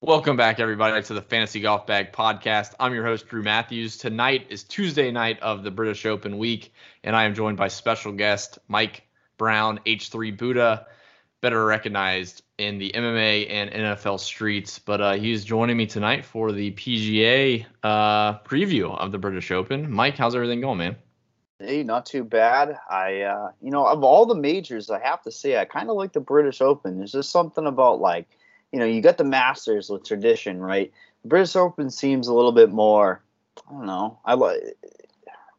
Welcome back, everybody, to the Fantasy Golf Bag podcast. I'm your host, Drew Matthews. Tonight is Tuesday night of the British Open week, and I am joined by special guest Mike Brown, H3 Buddha, better recognized in the MMA and NFL streets. But uh, he's joining me tonight for the PGA uh, preview of the British Open. Mike, how's everything going, man? Hey, not too bad. I, uh, you know, of all the majors, I have to say I kind of like the British Open. There's just something about like you know, you got the Masters with tradition, right? The British Open seems a little bit more, I don't know, I like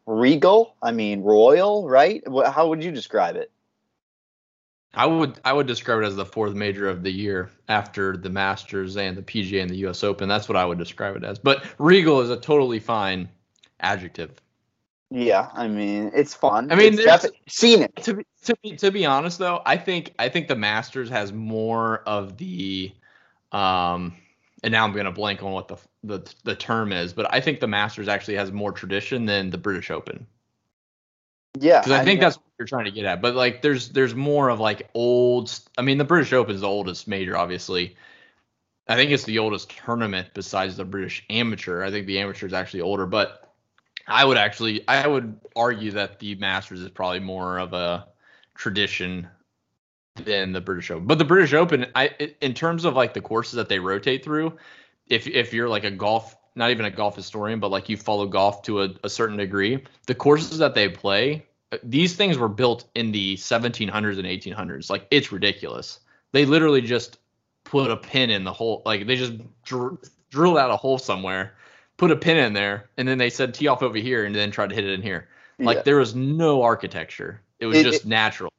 regal. I mean, royal, right? How would you describe it? I would I would describe it as the fourth major of the year after the Masters and the PGA and the U.S. Open. That's what I would describe it as. But regal is a totally fine adjective. Yeah, I mean it's fun. I mean, seen it. To be, to be to be honest though, I think I think the Masters has more of the um, and now I'm gonna blank on what the the the term is, but I think the Masters actually has more tradition than the British Open. Yeah, because I, I, think that's what you're trying to get at. But like, there's there's more of like old. I mean, the British Open is the oldest major, obviously. I think it's the oldest tournament besides the British Amateur. I think the Amateur is actually older, but I would actually I would argue that the Masters is probably more of a tradition than the British Open. But the British Open, I in terms of like the courses that they rotate through, if if you're like a golf, not even a golf historian, but like you follow golf to a, a certain degree, the courses that they play, uh, these things were built in the 1700s and 1800s. Like it's ridiculous. They literally just put a pin in the hole, like they just dr- drilled out a hole somewhere, put a pin in there, and then they said tee off over here, and then tried to hit it in here. Like yeah. there was no architecture. It was it, just it, natural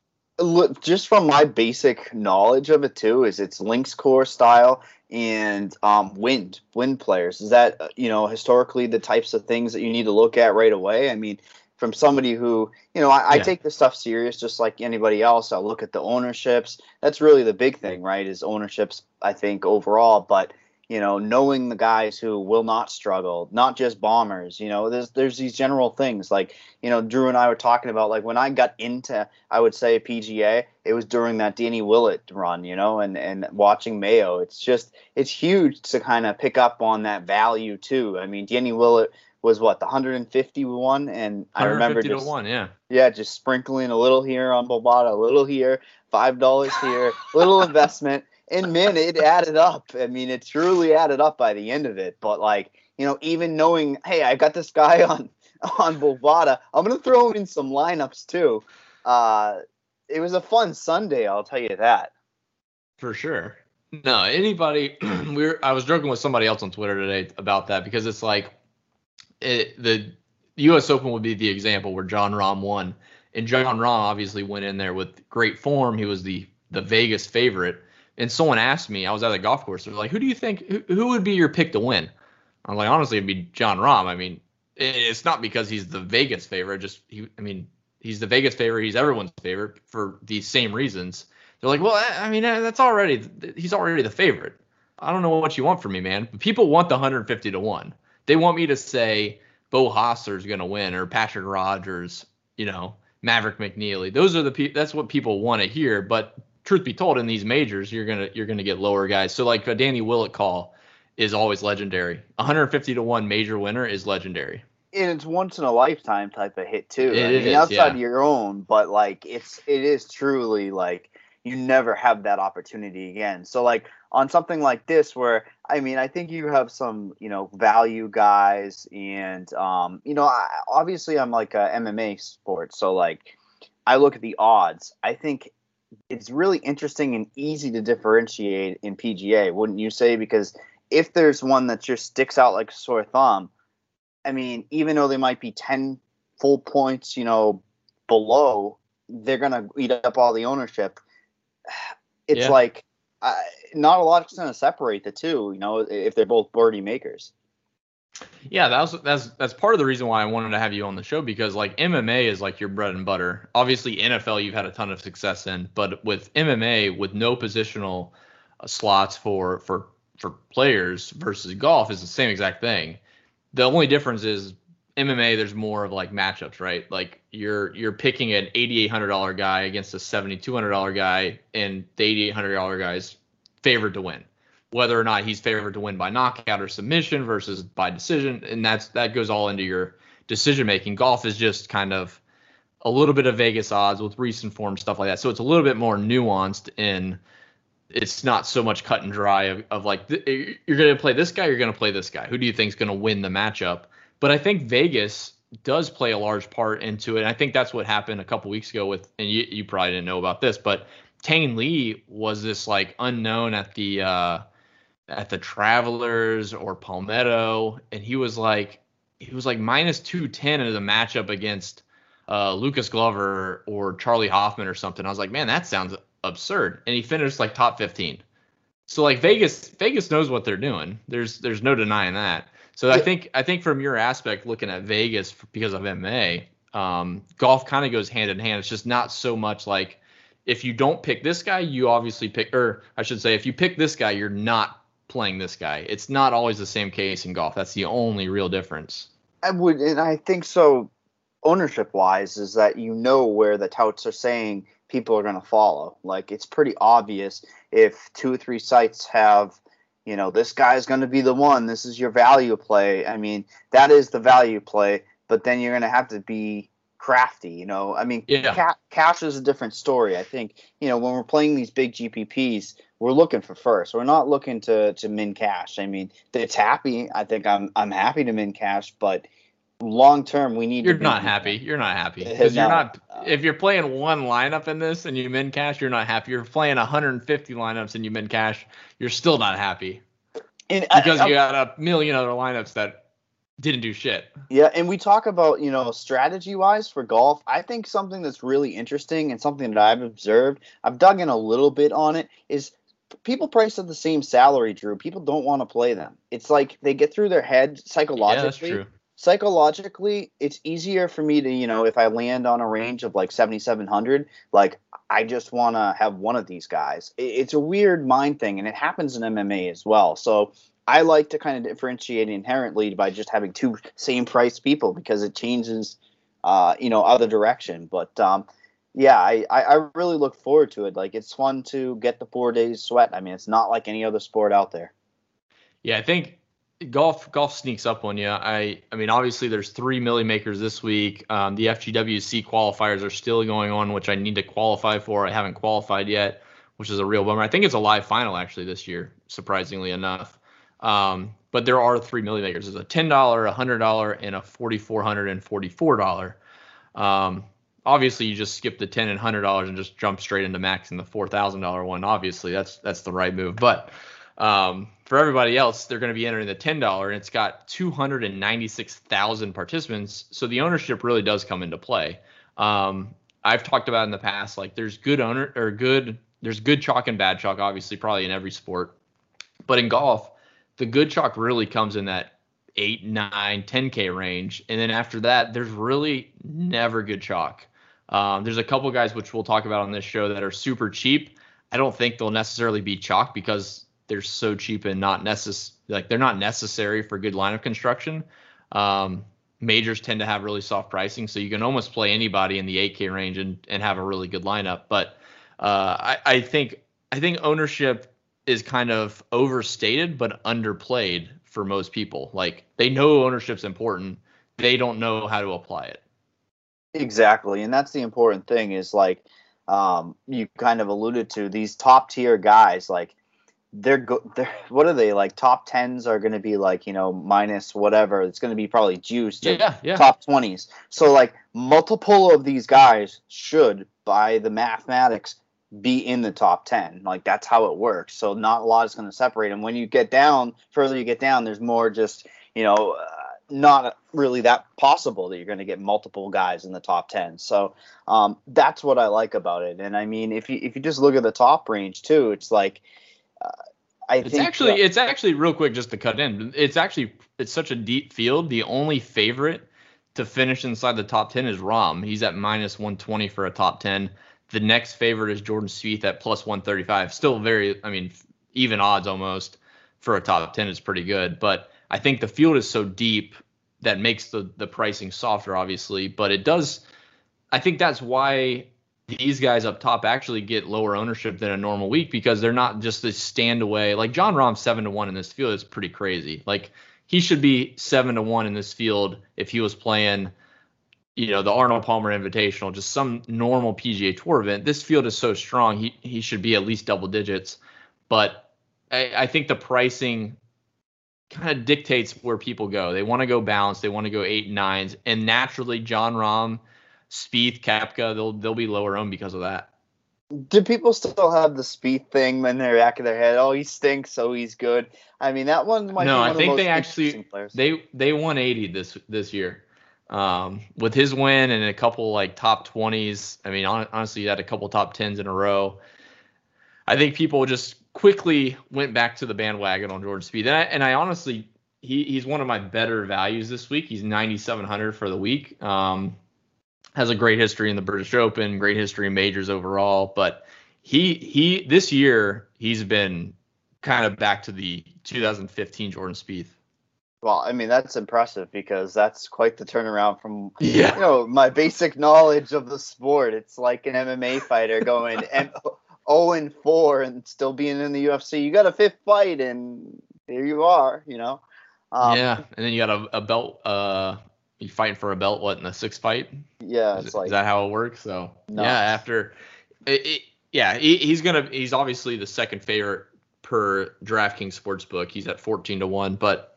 look just from my basic knowledge of it too is it's links core style and um, wind wind players. Is that uh, you know historically the types of things that you need to look at right away? I mean from somebody who you know I, yeah. I take this stuff serious just like anybody else. I look at the ownerships. That's really the big thing right is ownerships i think overall. But you know, knowing the guys who will not struggle, not just bombers, you know, there's there's these general things like, you know, Drew and I were talking about like when I got into I would say PGA, it was during that Danny Willett run, you know, and and watching Mayo. It's just it's huge to kind of pick up on that value too. I mean, Danny Willett was what the 151 and I remember just one, yeah. Yeah, just sprinkling a little here on Bovada, a little here, five dollars here, little investment and man, it added up. I mean, it truly added up by the end of it. But like, you know, even knowing, hey, I got this guy on on Bovada, I'm gonna throw him in some lineups too. Uh, it was a fun Sunday, I'll tell you that. For sure. No, anybody. we are I was joking with somebody else on Twitter today about that because it's like it, the U.S. Open would be the example where Jon Rahm won, and Jon Rahm obviously went in there with great form. He was the the Vegas favorite and someone asked me, I was at the golf course, they're like, who do you think, who, who would be your pick to win? I'm like, honestly, it'd be Jon Rahm. I mean, it's not because he's the Vegas favorite. Just he, I mean, he's the Vegas favorite. He's everyone's favorite for these same reasons. They're like, well, I mean, that's already he's already the favorite. I don't know what you want from me, man. But people want the 150 to one. They want me to say Beau Hossler is going to win or Patrick Rodgers, you know, Maverick McNealy. Those are the pe- that's what people want to hear. But truth be told, in these majors, you're gonna you're gonna get lower guys. So like a Danny Willett call is always legendary. 150 to one major winner is legendary. And it's once in a lifetime type of hit too. It, I mean, is, outside yeah. of your own, but like it's it is truly like you never have that opportunity again. So like on something like this where I mean I think you have some, you know, value guys and um, you know, I, obviously I'm like a MMA sport, so like I look at the odds. I think it's really interesting and easy to differentiate in PGA, wouldn't you say? Because if there's one that just sticks out like a sore thumb, I mean, even though they might be 10 full points, you know, below, they're going to eat up all the ownership. It's yeah. like uh, not a lot is going to separate the two, you know, if they're both birdie makers. Yeah, that's that's that's part of the reason why I wanted to have you on the show because like MMA is like your bread and butter. Obviously, NFL you've had a ton of success in, but with MMA with no positional uh, slots for for for players versus golf is the same exact thing. The only difference is MMA there's more of like matchups, right? Like you're you're picking an $8800 guy against a $7200 guy and the $8800 guy is favored to win. Whether or not he's favored to win by knockout or submission versus by decision, and that's that goes all into your decision making. Golf is just kind of a little bit of Vegas odds with recent form stuff like that. So it's a little bit more nuanced in it's not so much cut and dry of, of like you're going to play this guy, you're going to play this guy. Who do you think is going to win the matchup? But I think Vegas does play a large part into it. And I think that's what happened a couple weeks ago with, and you, you probably didn't know about this, but Tane Lee was this like unknown at the uh, at the Travelers or Palmetto, and he was like he was like minus two ten in the matchup against uh, Lucas Glover or Charley Hoffman or something. I was like, man, that sounds absurd. And he finished like top fifteen. So like Vegas, Vegas knows what they're doing. There's there's no denying that. So I think I think from your aspect, looking at Vegas because of MA, um, golf kind of goes hand in hand. It's just not so much like if you don't pick this guy, you obviously pick, or I should say, if you pick this guy, you're not playing this guy. It's not always the same case in golf. That's the only real difference. I would, and I think so. Ownership wise, is that you know where the touts are saying people are going to follow. Like it's pretty obvious if two or three sites have you know, this guy's going to be the one. This is your value play. I mean, that is the value play, but then you're going to have to be crafty, you know. I mean, yeah. ca- cash is a different story. I think, you know, when we're playing these big GPPs, we're looking for first. We're not looking to to min cash. I mean, it's happy. I think I'm I'm happy to min cash, but long term we need you're not happy you're not happy because you're not uh, if you're playing one lineup in this and you min cash you're not happy you're playing 150 lineups and you min cash you're still not happy and uh, because I, you got a million other lineups that didn't do shit. Yeah and we talk about you know strategy wise for golf i think something that's really interesting and something that i've observed i've dug in a little bit on it is people price at the same salary drew. People don't want to play them. It's like they get through their head psychologically yeah, that's true. psychologically it's easier for me to you know if i land on a range of like 7700 like i just want to have one of these guys. It's a weird mind thing and it happens in mma as well. So i like to kind of differentiate inherently by just having two same price people because it changes uh, you know other direction but um, yeah I, I really look forward to it like it's fun to get the four days sweat i mean it's not like any other sport out there yeah i think golf golf sneaks up on you. I I mean obviously there's three milli makers this week. Um, the FGWC qualifiers are still going on, which I need to qualify for. I haven't qualified yet, which is a real bummer. I think it's a live final actually this year, surprisingly enough. Um, but there are three milli makers. There's a ten dollar, a hundred dollar, and a forty four hundred and forty four dollar. Um, obviously you just skip the ten and hundred dollars and just jump straight into max the four thousand dollar one. Obviously that's that's the right move, but um, for everybody else, they're going to be entering the ten dollar, and it's got two hundred and ninety six thousand participants. So the ownership really does come into play. Um, I've talked about in the past, like there's good owner or good, there's good chalk and bad chalk, obviously, probably in every sport. But in golf, the good chalk really comes in that 8, 9, 10K range. And then after that, there's really never good chalk. Um, there's a couple guys which we'll talk about on this show that are super cheap. I don't think they'll necessarily be chalk because they're so cheap and not necess like they're not necessary for good line of construction. Um, majors tend to have really soft pricing, so you can almost play anybody in the 8K range and, and have a really good lineup. But uh, I, I think I think ownership is kind of overstated but underplayed for most people. Like they know ownership's important, they don't know how to apply it. Exactly, and that's the important thing. Is like um, you kind of alluded to these top tier guys like they're go they're what are they like top tens are going to be like you know minus whatever it's going to be probably juiced yeah, yeah. top 20s so like multiple of these guys should by the mathematics be in the top 10 like that's how it works so not a lot is going to separate them when you get down further you get down there's more just you know uh, not really that possible that you're going to get multiple guys in the top 10 so um, that's what i like about it and i mean if you if you just look at the top range too it's like I it's think, actually uh, it's actually real quick just to cut in. It's actually it's such a deep field. The only favorite to finish inside the top 10 is Rahm. He's at minus 120 for a top 10. The next favorite is Jordan Spieth at plus 135. Still very, I mean, even odds almost for a top 10 is pretty good. But I think the field is so deep that makes the the pricing softer, obviously. But it does. I think that's why these guys up top actually get lower ownership than a normal week because they're not just this stand away. Like Jon Rahm seven to one in this field is pretty crazy. Like he should be seven to one in this field if he was playing, you know, the Arnold Palmer Invitational, just some normal PGA Tour event. This field is so strong, he he should be at least double digits. But I, I think the pricing kind of dictates where people go. They want to go balanced. They want to go eight and nines, and naturally, Jon Rahm, Spieth, Koepka, they'll they'll be lower owned because of that. Do people still have the Spieth thing in their back of their head? Oh, he stinks, so he's good. I mean, that one might. No, I think the they actually they they won 80 this this year. Um, with his win and a couple like top 20s. I mean, honestly, he had a couple top 10s in a row. I think people just quickly went back to the bandwagon on Jordan Spieth, and I, and I honestly, he, he's one of my better values this week. He's 9,700 for the week. Um, has a great history in the British Open, great history in majors overall, but he he this year he's been kind of back to the 2015 Jordan Spieth. Well, I mean that's impressive because that's quite the turnaround from yeah. you know my basic knowledge of the sport. It's like an MMA fighter going and 0 and 4 and still being in the UFC. You got a fifth fight and here you are, you know. Um, yeah, and then you got a, a belt. Uh, you fighting for a belt? What in the sixth fight? Yeah, is, like, is that how it works? So no. yeah, after, it, it, yeah, he, he's gonna. He's obviously the second favorite per DraftKings Sportsbook. He's at 14 to one, but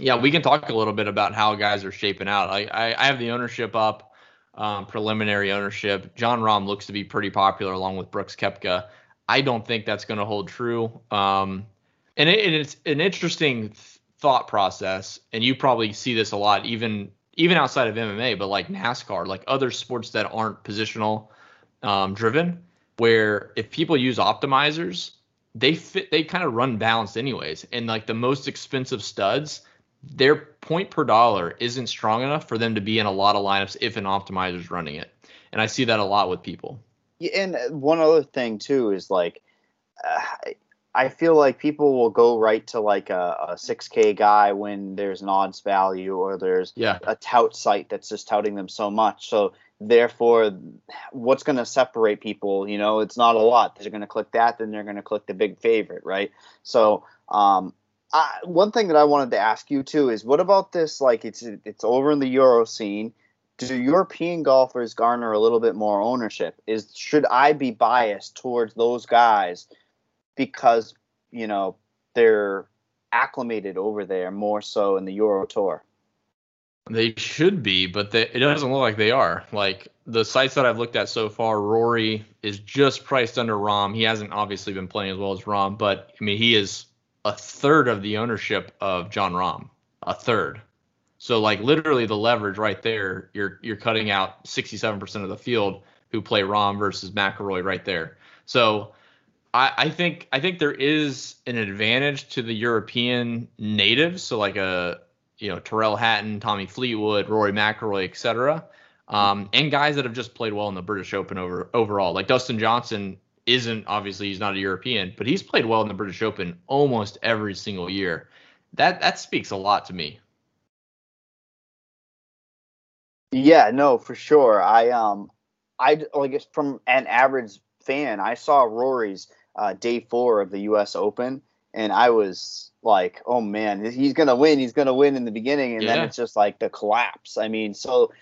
yeah, we can talk a little bit about how guys are shaping out. I I, I have the ownership up um, preliminary ownership. Jon Rahm looks to be pretty popular along with Brooks Koepka. I don't think that's going to hold true. Um, and, it, and, it's an interesting th- thought process, and you probably see this a lot, even even outside of MMA, but like NASCAR, like other sports that aren't positional um, driven, where if people use optimizers, they fit, they kind of run balanced anyways, and like the most expensive studs their point per dollar isn't strong enough for them to be in a lot of lineups if an optimizer is running it. And I see that a lot with people. Yeah, and one other thing too is like, uh, I feel like people will go right to like a, a 6K guy when there's an odds value or there's yeah. a tout site that's just touting them so much. So therefore, what's going to separate people? You know, it's not a lot. They're going to click that, then they're going to click the big favorite, right? So um, I, one thing that I wanted to ask you too is what about this? Like it's it's over in the Euro scene. Do European golfers garner a little bit more ownership? Is should I be biased towards those guys because you know they're acclimated over there more so in the Euro Tour? They should be, but they, it doesn't look like they are. Like the sites that I've looked at so far, Rory is just priced under Rahm. He hasn't obviously been playing as well as Rahm, but I mean he is a third of the ownership of Jon Rahm, a third. So like literally the leverage right there, you're you're cutting out 67% of the field who play Rahm versus McIlroy right there. So I, I think I think there is an advantage to the European natives, so like a you know Tyrrell Hatton, Tommy Fleetwood, Rory McIlroy, etc. Um, and guys that have just played well in the British Open over overall, like Dustin Johnson isn't obviously he's not a European, but he's played well in the British Open almost every single year. That that speaks a lot to me. Yeah, no, for sure. I um I like from an average fan, I saw Rory's uh, day 4 of the US Open and I was like, "Oh man, he's going to win. He's going to win in the beginning." And yeah. then it's just like the collapse. I mean, so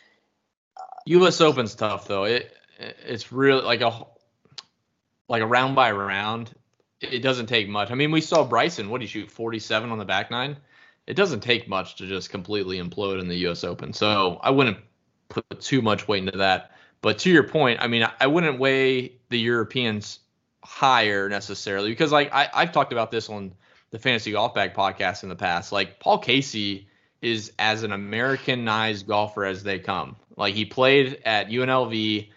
uh, US Open's tough though. It it's really like a like a round by round, it doesn't take much. I mean, we saw Bryson, what did he shoot, 47 on the back nine? It doesn't take much to just completely implode in the U.S. Open. So I wouldn't put too much weight into that. But to your point, I mean, I wouldn't weigh the Europeans higher necessarily because, like, I, I've talked about this on the Fantasy Golf Bag podcast in the past. Like, Paul Casey is as an Americanized golfer as they come. Like, he played at UNLV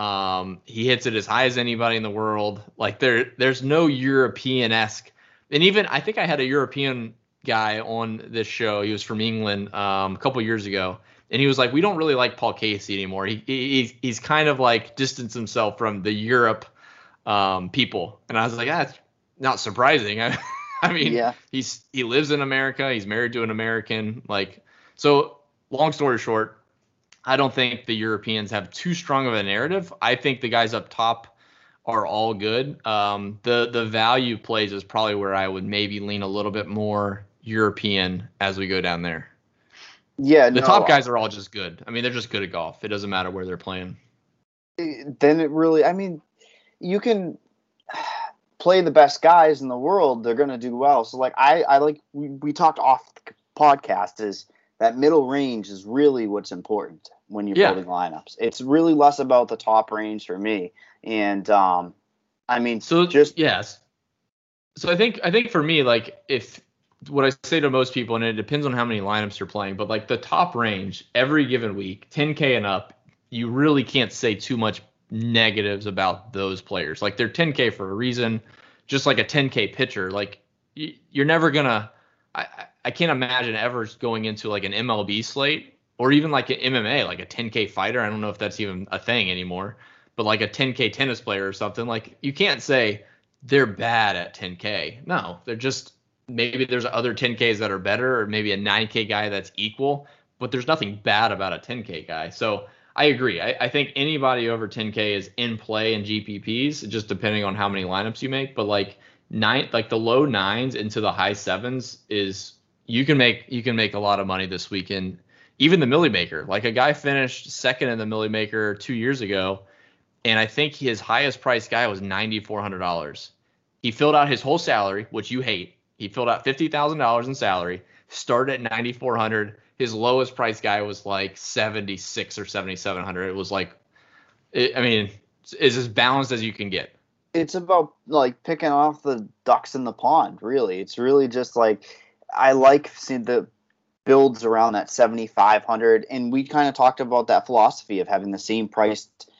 um, he hits it as high as anybody in the world. Like there, there's no European esque, and even I think I had a European guy on this show. He was from England um, a couple years ago, and he was like, "We don't really like Paul Casey anymore. He, he he's kind of like distanced himself from the Europe um, people." And I was like, "That's not surprising." I, I mean, yeah. he's he lives in America. He's married to an American. Like, so long story short, I don't think the Europeans have too strong of a narrative. I think the guys up top are all good. Um, the the value plays is probably where I would maybe lean a little bit more European as we go down there. Yeah, The no, top guys are all just good. I mean, they're just good at golf. It doesn't matter where they're playing. then it really i mean you can play the best guys in the world they're going to do well so like i i like we, we talked off the podcast is that middle range is really what's important when you're Yeah. building lineups it's really less about the top range for me and um i mean So just yes. So I think I think for me, like if what I say to most people, and it depends on how many lineups you're playing, but like the top range every given week, 10k and up, you really can't say too much negatives about those players. Like they're 10k for a reason. Just like a 10k pitcher, like you're never gonna. I I- can't imagine ever going into like an MLB slate or even like an MMA, like a 10k fighter. I don't know if that's even a thing anymore, but like a 10k tennis player or something. Like you can't say they're bad at 10k. No, they're just maybe there's other 10ks that are better, or maybe a 9k guy that's equal. But there's nothing bad about a 10k guy. So I agree. I, I think anybody over 10k is in play in GPPs, just depending on how many lineups you make. But like nine, like the low nines into the high sevens is you can make you can make a lot of money this weekend. Even the Millie Maker, like a guy finished second in the Millie Maker two years ago, and I think his highest priced guy was ninety four hundred dollars. He filled out his whole salary, which you hate. He filled out fifty thousand dollars in salary, started at ninety four hundred. His lowest price guy was like seventy six or seventy seven hundred. It was like, it, I mean, it's as balanced as you can get. it's about like picking off the ducks in the pond really it's really just like i like seeing the builds around that 7500 and we kind of talked about that philosophy of having the same priced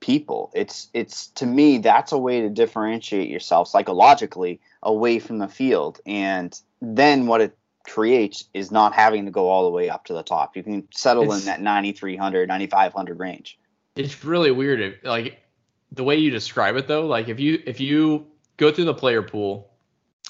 people. It's it's to me that's a way to differentiate yourself psychologically away from the field and then what it creates is not having to go all the way up to the top. You can settle It's- in that 9300 9500 range. It's really weird. If, like the way you describe it though, like if you if you go through the player pool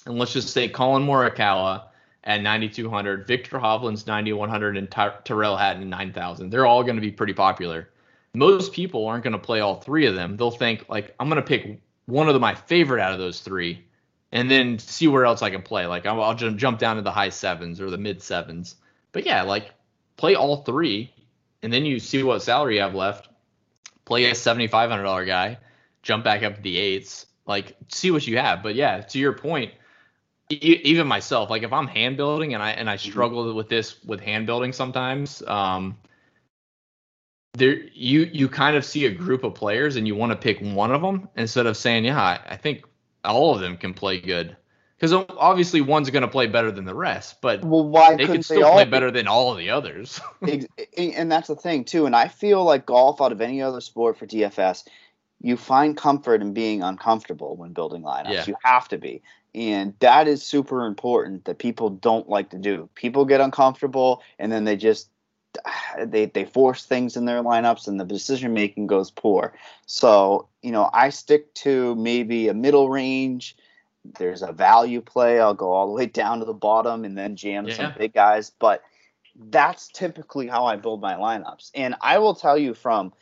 and let's just say Colin Morikawa at 9200, Viktor Hovland's 9100 and Ty- Tyrrell Hatton 9000. They're all going to be pretty popular. Most people aren't going to play all three of them. They'll think like I'm going to pick one of the, my favorite out of those three and then see where else I can play. Like I'll, I'll just jump down to the high sevens or the mid sevens. But yeah, like play all three and then you see what salary you have left play a seventy-five hundred dollar guy, jump back up to the eights, like see what you have. But yeah, to your point, even myself, like if I'm hand building and I and I struggle with this with hand building sometimes, um, there you you kind of see a group of players and you want to pick one of them instead of saying, yeah, I, I think all of them can play good. Because obviously one's going to play better than the rest, but well why they can still all play be? better than all of the others. And that's the thing too. And I feel like golf, out of any other sport for DFS, you find comfort in being uncomfortable when building lineups. Yeah. You have to be, and that is super important that people don't like to do. People get uncomfortable, and then they just they they force things in their lineups, and the decision making goes poor. So you know, I stick to maybe a middle range. There's a value play. I'll go all the way down to the bottom and then jam Yeah. some big guys, but that's typically how I build my lineups. And I will tell you from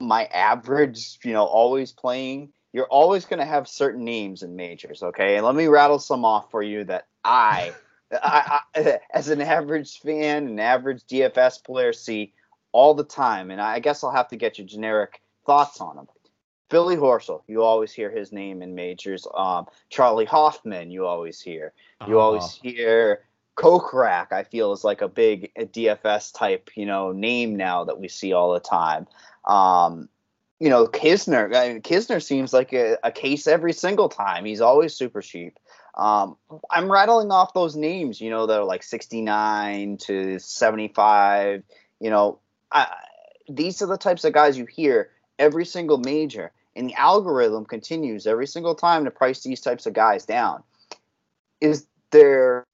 my average, you know, always playing, you're always going to have certain names in majors, okay? And let me rattle some off for you that I, I, I as an average fan, an average DFS player see all the time. And I guess I'll have to get your generic thoughts on them. Billy Horschel, you always hear his name in majors. Um, Charley Hoffman, you always hear. You always Uh, hear Kokrak, I feel, is like a big uh, DFS type, you know, name now that we see all the time. Um, you know, Kisner, I mean, Kisner seems like a, a case every single time. He's always super cheap. Um, I'm rattling off those names, you know, that are like 69 to 75. You know, I, these are the types of guys you hear every single major, and the algorithm continues every single time to price these types of guys down. Is there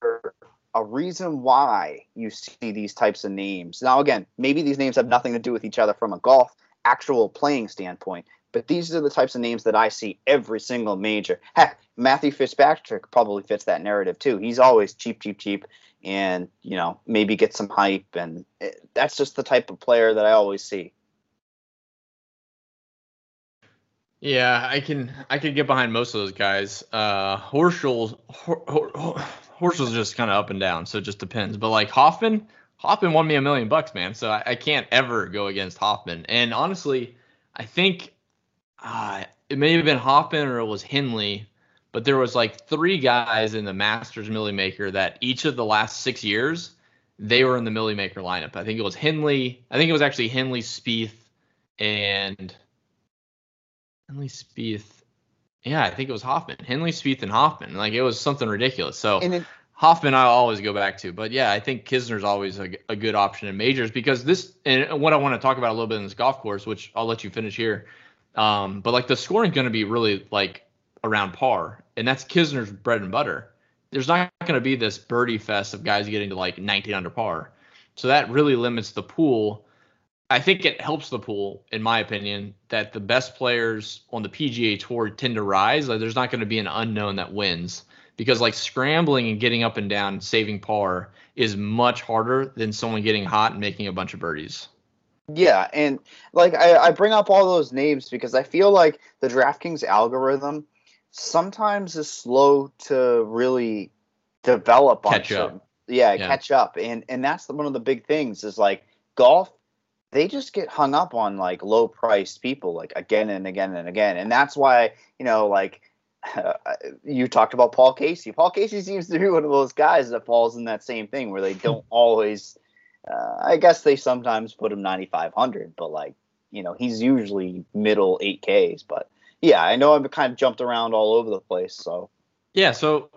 a reason why you see these types of names? Now, again, maybe these names have nothing to do with each other from a golf actual playing standpoint, but these are the types of names that I see every single major. Heck, Matthew Fitzpatrick probably fits that narrative too. He's always cheap, cheap, cheap, and you know maybe get some hype, and that's just the type of player that I always see. Yeah, I can I can get behind most of those guys. Uh, Horschel, Horschel's just kind of up and down, so it just depends. But like Hoffman, Hoffman won me a million bucks, man. So I, I can't ever go against Hoffman. And honestly, I think uh, it may have been Hoffman or it was Henley, but there was like three guys in the Masters Millie Maker that each of the last six years they were in the Millie Maker lineup. I think it was Henley. I think it was actually Henley, Spieth, and Henley Spieth. Yeah, I think it was Hoffman. Henley Spieth and Hoffman. Like it was something ridiculous. So Hoffman, I'll always go back to. But yeah, I think Kisner's always a, a, good option in majors because this and what I want to talk about a little bit in this golf course, which I'll let you finish here. Um, but like the scoring is going to be really like around par, and that's Kisner's bread and butter. There's not going to be this birdie fest of guys getting to like 19 under par. So that really limits the pool I think it helps the pool, in my opinion, that the best players on the PGA Tour tend to rise. Like, there's not going to be an unknown that wins because like scrambling and getting up and down, saving par is much harder than someone getting hot and making a bunch of birdies. Yeah, and like I, I bring up all those names because I feel like the DraftKings algorithm sometimes is slow to really develop catch on up. Yeah, yeah, catch up, and and that's one of the big things is like golf they just get hung up on like low priced people like again and again and again and that's why you know like uh, you talked about paul casey paul casey seems to be one of those guys that falls in that same thing where they don't always uh, i guess they sometimes put him 9500 but like you know he's usually middle 8ks but yeah i know i've kind of jumped around all over the place so yeah so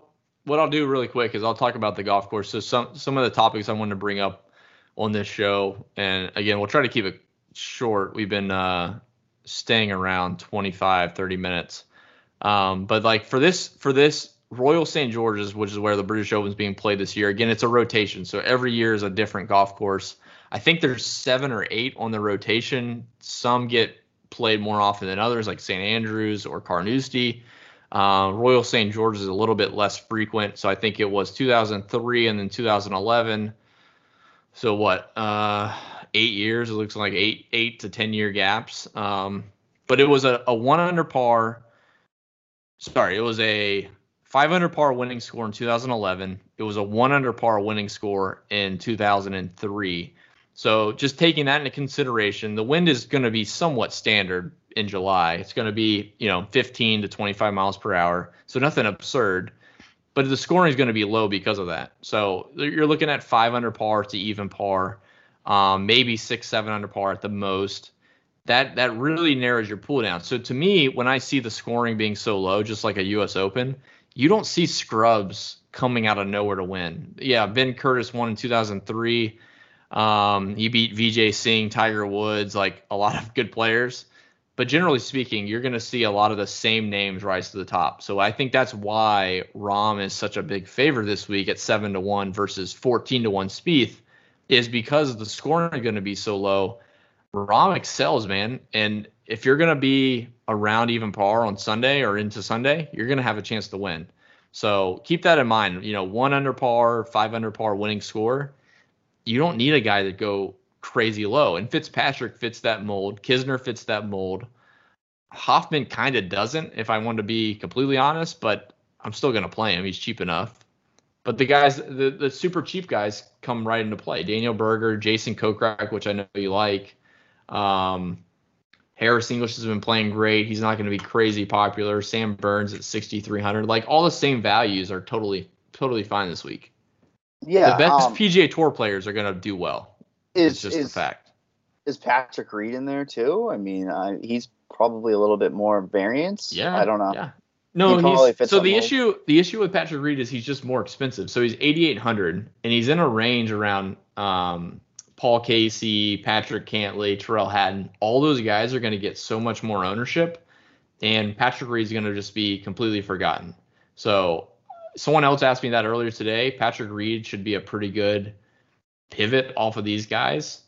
what i'll do really quick is i'll talk about the golf course so some some of the topics i wanted to bring up on this show. And again, we'll try to keep it short. We've been uh, staying around 25, 30 minutes. Um, but like for this, for this Royal St. George's, which is where the British Open is being played this year. Again, it's a rotation, so every year is a different golf course. I think there's seven or eight on the rotation. Some get played more often than others, like St. Andrews or Carnoustie. Uh, Royal St. George's is a little bit less frequent, so I think it was 2003 and then 2011 so what uh eight years it looks like eight eight to ten year gaps um but it was a, a one under par sorry it was a 500 par winning score in 2011 it was a one under par winning score in 2003 so just taking that into consideration the wind is going to be somewhat standard in july it's going to be you know 15 to 25 miles per hour so nothing absurd but the scoring is going to be low because of that. So you're looking at five under par to even par, um, maybe six, seven under par at the most. That that really narrows your pool down. So to me, when I see the scoring being so low, just like a U.S. Open, you don't see scrubs coming out of nowhere to win. Yeah, Ben Curtis won in 2003. Um, he beat Vijay Singh, Tiger Woods, like a lot of good players. But generally speaking, you're going to see a lot of the same names rise to the top. So I think that's why Rahm is such a big favor this week at seven to one versus fourteen to one Spieth, is because the scoring is going to be so low. Rahm excels, man, and if you're going to be around even par on Sunday or into Sunday, you're going to have a chance to win. So keep that in mind. You know, one under par, five under par winning score. You don't need a guy to go crazy low. And Fitzpatrick fits that mold. Kisner fits that mold. Hoffman kind of doesn't, if I want to be completely honest, but I'm still going to play him. He's cheap enough. But the guys, the, the super cheap guys come right into play. Daniel Berger, Jason Kokrak, which I know you like. Um, Harris English has been playing great. He's not going to be crazy popular. Sam Burns at 6,300. Like all the same values are totally, totally fine this week. Yeah. The best um, PGA Tour players are going to do well. Is, it's just is, a fact. Is Patrick Reed in there too? I mean, uh, he's probably a little bit more variance. Yeah, I don't know. Yeah. No, so the issue the issue with Patrick Reed is he's just more expensive. So he's 8800 and he's in a range around um, Paul Casey, Patrick Cantlay, Tyrrell Hatton. All those guys are going to get so much more ownership, and Patrick Reed's going to just be completely forgotten. So someone else asked me that earlier today. Patrick Reed should be a pretty good pivot off of these guys.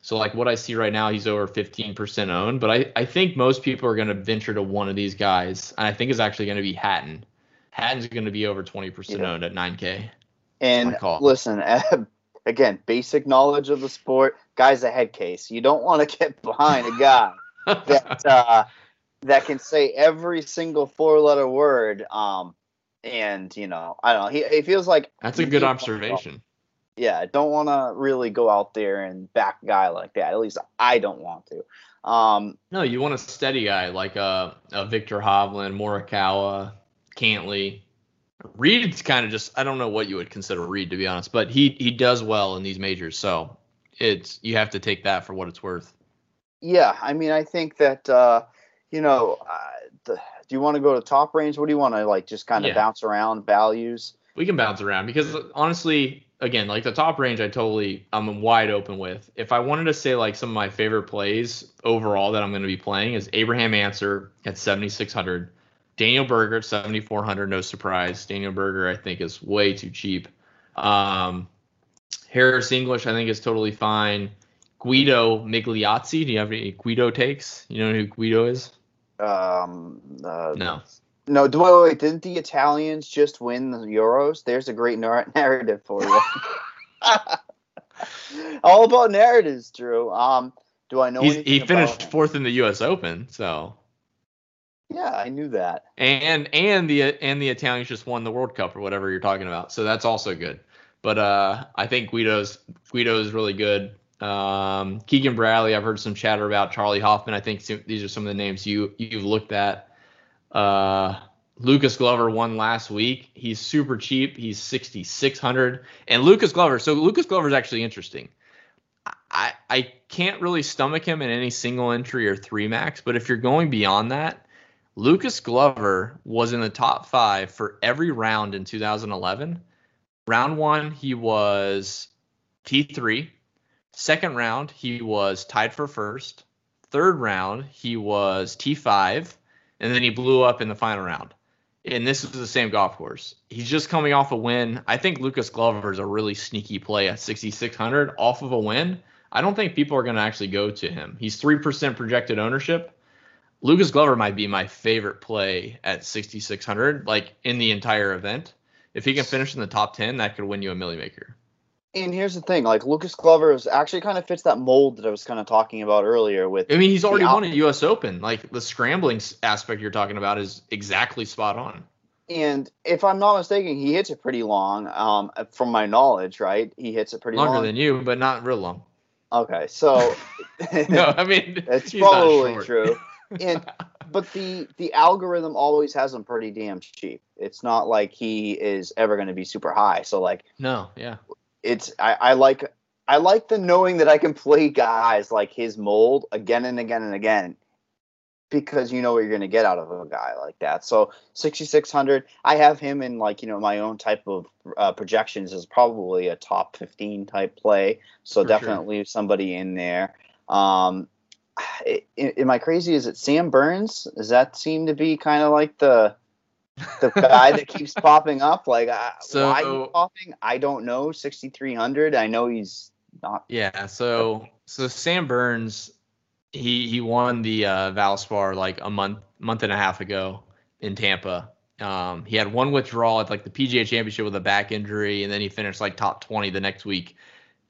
So like what I see right now, he's over 15% owned, but I, I think most people are going to venture to one of these guys, and I think it's actually going to be Hatton. Hatton's going to be over 20% yeah. owned at 9K. And listen, again, basic knowledge of the sport. Guy's a head case. You don't want to get behind a guy that uh, that can say every single four letter word. Um, and you know, I don't know. He, he feels like that's a good observation. Yeah, don't want to really go out there and back a guy like that. At least I don't want to. Um, no, you want a steady guy like a, a Viktor Hovland, Morikawa, Cantlay. Reed's kind of just I don't know what you would consider Reed to be honest, but he he does well in these majors, so it's you have to take that for what it's worth. Yeah, I mean I think that uh, you know uh, the, do you want to go to top range? What do you want to like just kind of yeah. bounce around values? We can bounce around because honestly, again, like the top range, I totally I'm wide open with. If I wanted to say like some of my favorite plays overall that I'm going to be playing is Abraham Ancer at 7600. Daniel Berger at 7,400, no surprise. Daniel Berger, I think, is way too cheap. Um, Harris English, I think, is totally fine. Guido Migliozzi, do you have any Guido takes? You know who Guido is? Um, uh, no. No, do wait, wait, didn't the Italians just win the Euros? There's a great narrative for you. All about narratives, Drew. Um, do I know? he finished fourth in the U.S. Open, so yeah, I knew that. And and the and the Italians just won the World Cup or whatever you're talking about. So that's also good. But uh, I think Guido's Guido is really good. Um, Keegan Bradley, I've heard some chatter about Charley Hoffman. I think these are some of the names you you've looked at. Uh, Lucas Glover won last week. He's super cheap. He's 6600. And Lucas Glover, so Lucas Glover is actually interesting. I I can't really stomach him in any single entry or three max, but if you're going beyond that, Lucas Glover was in the top five for every round in 2011. Round one, he was T3. Second round, he was tied for first. Third round, he was T5. And then he blew up in the final round. And this is the same golf course. He's just coming off a win. I think Lucas Glover is a really sneaky play at 6,600 off of a win. I don't think people are going to actually go to him. He's 3% projected ownership. Lucas Glover might be my favorite play at 6600, like in the entire event. If he can finish in the top 10, that could win you a milli maker. And here's the thing, like Lucas Glover is actually kind of fits that mold that I was kind of talking about earlier. With I mean, he's already won a U.S. Open. Like the scrambling aspect you're talking about is exactly spot on. And if I'm not mistaken, he hits it pretty long. Um, from my knowledge, right? He hits it pretty longer long. than you, but not real long. Okay, so no, I mean it's probably true and but the the algorithm always has him pretty damn cheap. It's not like he is ever going to be super high. So like no, yeah, it's I, I like I like the knowing that I can play guys like his mold again and again and again because you know what you're going to get out of a guy like that. So 6600, I have him in like you know my own type of uh, projections is probably a top 15 type play. So For definitely sure. somebody in there. Um, am I crazy? Is it Sam Burns? Does that seem to be kind of like the the guy that keeps popping up? Like, so, why he's popping? I don't know. Sixty three hundred. I know he's not. Yeah. So so Sam Burns, he he won the uh, Valspar like a month month and a half ago in Tampa. Um, he had one withdrawal at like the PGA Championship with a back injury, and then he finished like top twenty the next week.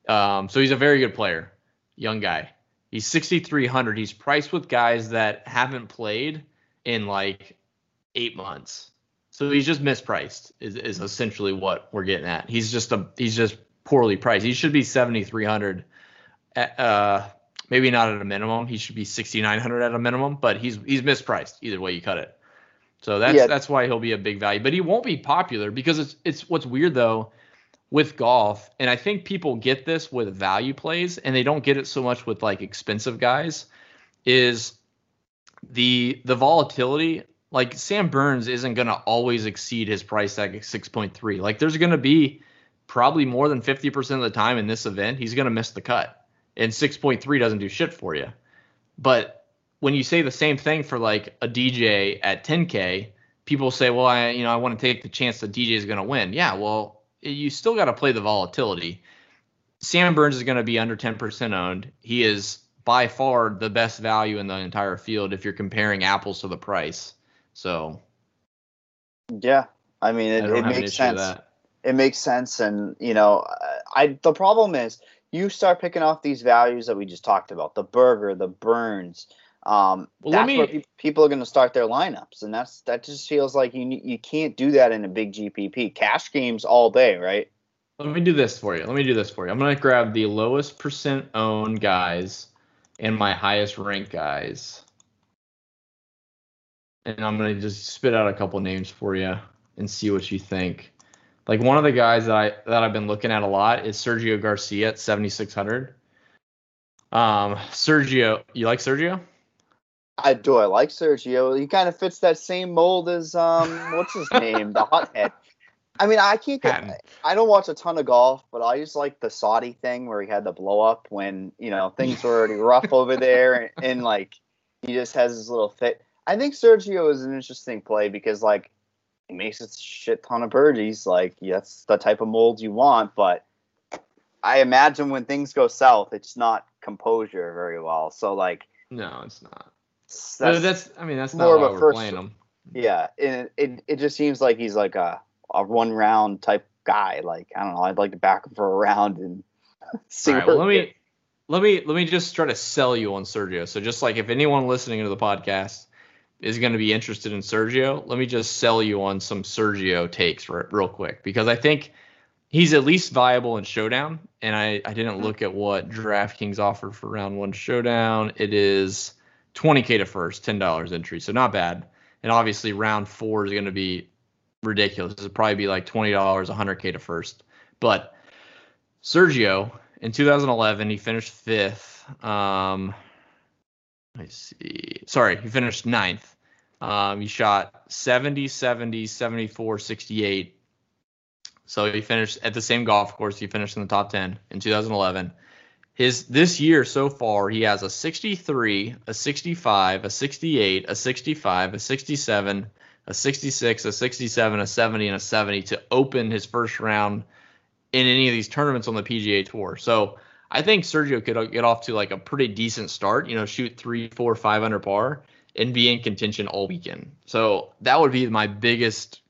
Um, so he's a very good player, young guy. He's 6,300. He's priced with guys that haven't played in like eight months. So he's just mispriced. Is, is essentially what we're getting at. He's just a he's just poorly priced. He should be 7,300. Uh, maybe not at a minimum. He should be 6,900 at a minimum. But he's he's mispriced either way you cut it. So that's yeah. that's why he'll be a big value. But he won't be popular because it's it's what's weird though with golf, and I think people get this with value plays, and they don't get it so much with like expensive guys, is the the volatility. Like Sam Burns isn't gonna always exceed his price tag at 6.3. Like there's gonna be probably more than 50% of the time in this event, he's gonna miss the cut. And 6.3 doesn't do shit for you. But when you say the same thing for like a DJ at 10K, people say, well, I you know I want to take the chance that DJ is gonna win. Yeah, well, you still got to play the volatility. Sam Burns is going to be under 10% owned. He is by far the best value in the entire field if you're comparing apples to the price. So, yeah, I mean, it, I it makes sense. It makes sense, and you know, I the problem is you start picking off these values that we just talked about, the Berger, the Burns. Um, Well, that's me- where pe- people are going to start their lineups, and that's that just feels like you you can't do that in a big GPP. Cash games all day, right? Let me do this for you. Let me do this for you. I'm going to grab the lowest percent owned guys and my highest ranked guys. And I'm going to just spit out a couple names for you and see what you think. Like one of the guys that I that I've been looking at a lot is Sergio Garcia at 7600. Um Sergio, you like Sergio? I do. I like Sergio. He kind of fits that same mold as um, what's his name, the hothead. I mean, I can't get. I don't watch a ton of golf, but I just like the Saudi thing where he had the blow up when you know things were already rough over there, and, and like he just has his little fit. I think Sergio is an interesting play because like he makes a shit ton of birdies. Like yeah, that's the type of mold you want, but I imagine when things go south, it's not composure very well. So like No, it's not. That's, that's I mean that's more not of a first- playing them. Yeah, and it, it just seems like he's like a a one round type guy. Like I don't know, I'd like to back him for a round and see. Right, well, let me let me let me just try to sell you on Sergio. So just like if anyone listening to the podcast is going to be interested in Sergio, let me just sell you on some Sergio takes re- real quick because I think he's at least viable in showdown. And I I didn't Mhm. look at what DraftKings offered for round one showdown. It is 20k to first, ten dollars entry, so not bad. And obviously round four is going to be ridiculous. It'll probably be like twenty dollars, 100k to first. But Sergio in 2011 he finished fifth. Um, let's see. Sorry, he finished ninth. Um, he shot 70, 70, 74, 68. So he finished at the same golf course. He finished in the top 10 in 2011. His this year so far, he has a 63, a 65, a 68, a 65, a 67, a 66, a 67, a 70, and a 70 to open his first round in any of these tournaments on the PGA Tour. So I think Sergio could uh, get off to like a pretty decent start. You know, shoot three, four, five under par and be in contention all weekend. So that would be my biggest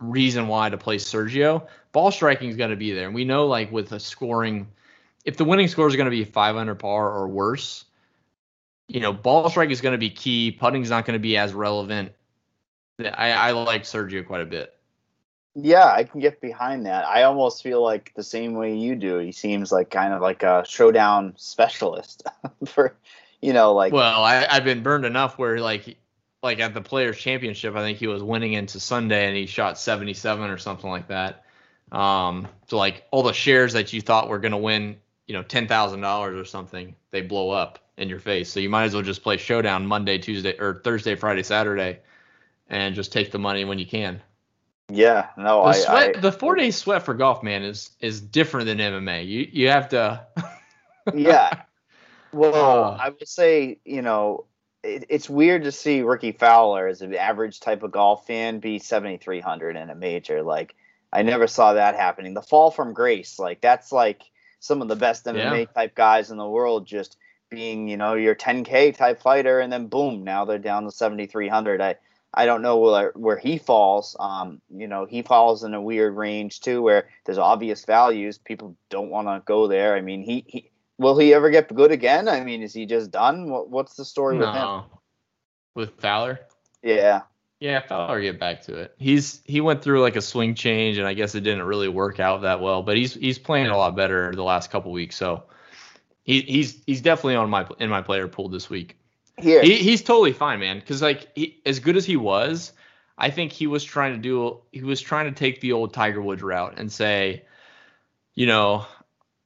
reason why to play Sergio. Ball striking is going to be there. And we know, like, with a scoring, if the winning score is going to be 500 par or worse, you know, ball strike is going to be key. Putting is not going to be as relevant. I, I like Sergio quite a bit. Yeah, I can get behind that. I almost feel like the same way you do. He seems like kind of like a showdown specialist for, you know, like Well, I, I've been burned enough where like like at the Players Championship, I think he was winning into Sunday and he shot 77 or something like that. Um, so like all the shares that you thought were gonna win, you know, ten thousand dollars or something, they blow up in your face. So you might as well just play Showdown Monday, Tuesday, or Thursday, Friday, Saturday, and just take the money when you can. yeah, no, The I, sweat, I the four day sweat for golf, man, is is different than MMA. You you have to. yeah. Well, Uh. I would say, you know, it, it's weird to see Rickie Fowler as an average type of golf fan be 7,300 in a major. Like, I never saw that happening. The fall from grace, like, that's like some of the best MMA type guys in the world just being, you know, your 10K type fighter, and then boom, now they're down to 7,300. I, I don't know where, where he falls. Um, you know, he falls in a weird range too, where there's obvious values. People don't want to go there. I mean, he, he will he ever get good again? I mean, is he just done? What, what's the story with him? With Fowler. Yeah, Yeah, Fowler get back to it. He's he went through like a swing change, and I guess it didn't really work out that well. But he's he's playing a lot better the last couple weeks, so he he's he's definitely on my in my player pool this week. Yeah, He he's totally fine, man. Because like he, as good as he was, I think he was trying to do he was trying to take the old Tiger Woods route and say, you know,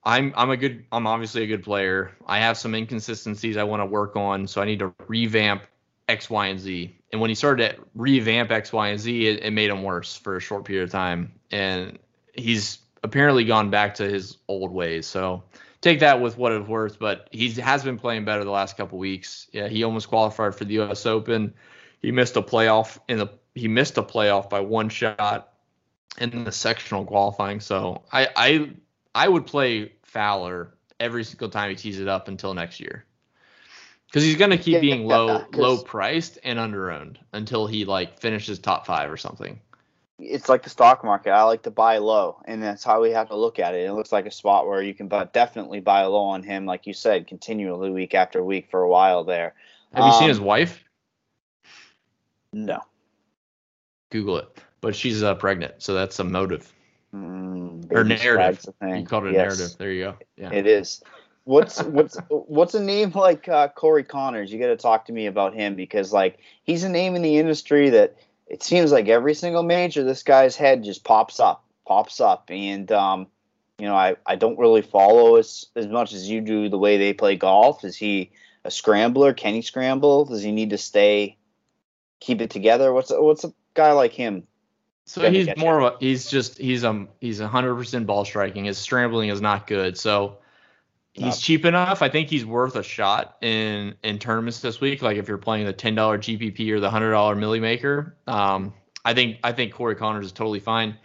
I'm I'm a good I'm obviously a good player. I have some inconsistencies I want to work on, so I need to revamp X, Y, and Z. And when he started to revamp X, Y, and Z, it, it made him worse for a short period of time. And he's apparently gone back to his old ways. So take that with what it's worth. But he has been playing better the last couple weeks. Yeah, he almost qualified for the U.S. Open. He missed a playoff in the he missed a playoff by one shot in the sectional qualifying. So I I I would play Fowler every single time he tees it up until next year. Because he's gonna keep Yeah, being low yeah, low priced and under owned until he like finishes top five or something. it's like the stock market. I like to buy low, and that's how we have to look at it. It looks like a spot where you can buy, definitely buy low on him, like you said, continually week after week for a while there. Have you seen Um, his wife? No. Google it. But she's uh, pregnant, so that's a motive. Mm, Or narrative. You called it a Yes, narrative. There you go. Yeah. It is. What's what's what's a name like uh, Corey Conners? You got to talk to me about him because like he's a name in the industry that it seems like every single major this guy's head just pops up, pops up, and um, you know I, I don't really follow as as much as you do the way they play golf. Is he a scrambler? Can he scramble? Does he need to stay, keep it together? What's what's a guy like him? So he's more of a he's just he's um he's hundred percent ball striking. His scrambling is not good. So he's Not- cheap enough. I think he's worth a shot in in tournaments this week. Like if you're playing the ten dollar GPP or the hundred dollar Millie Maker, um, I think I think Corey Conners is totally fine.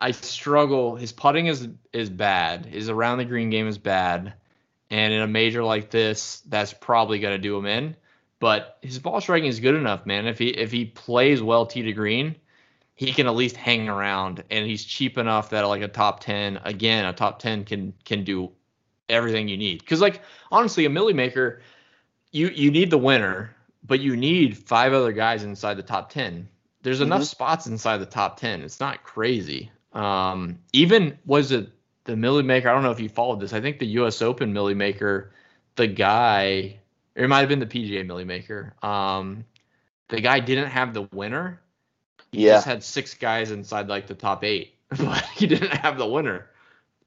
I struggle. His putting is is bad. His around the green game is bad, and in a major like this, that's probably going to do him in. But his ball striking is good enough, man. If he if he plays well tee to green, he can at least hang around, and he's cheap enough that like a top ten, again, a top ten can can do everything you need. Because like honestly, a millie maker, you you need the winner, but you need five other guys inside the top ten. There's enough Mhm. spots inside the top ten. It's not crazy. Um, even was it the millie maker? I don't know if you followed this. I think the U.S. Open millie maker, the guy, or it might have been the PGA millie maker. Um, the guy didn't have the winner. He Yeah. just had six guys inside like the top eight, but he didn't have the winner.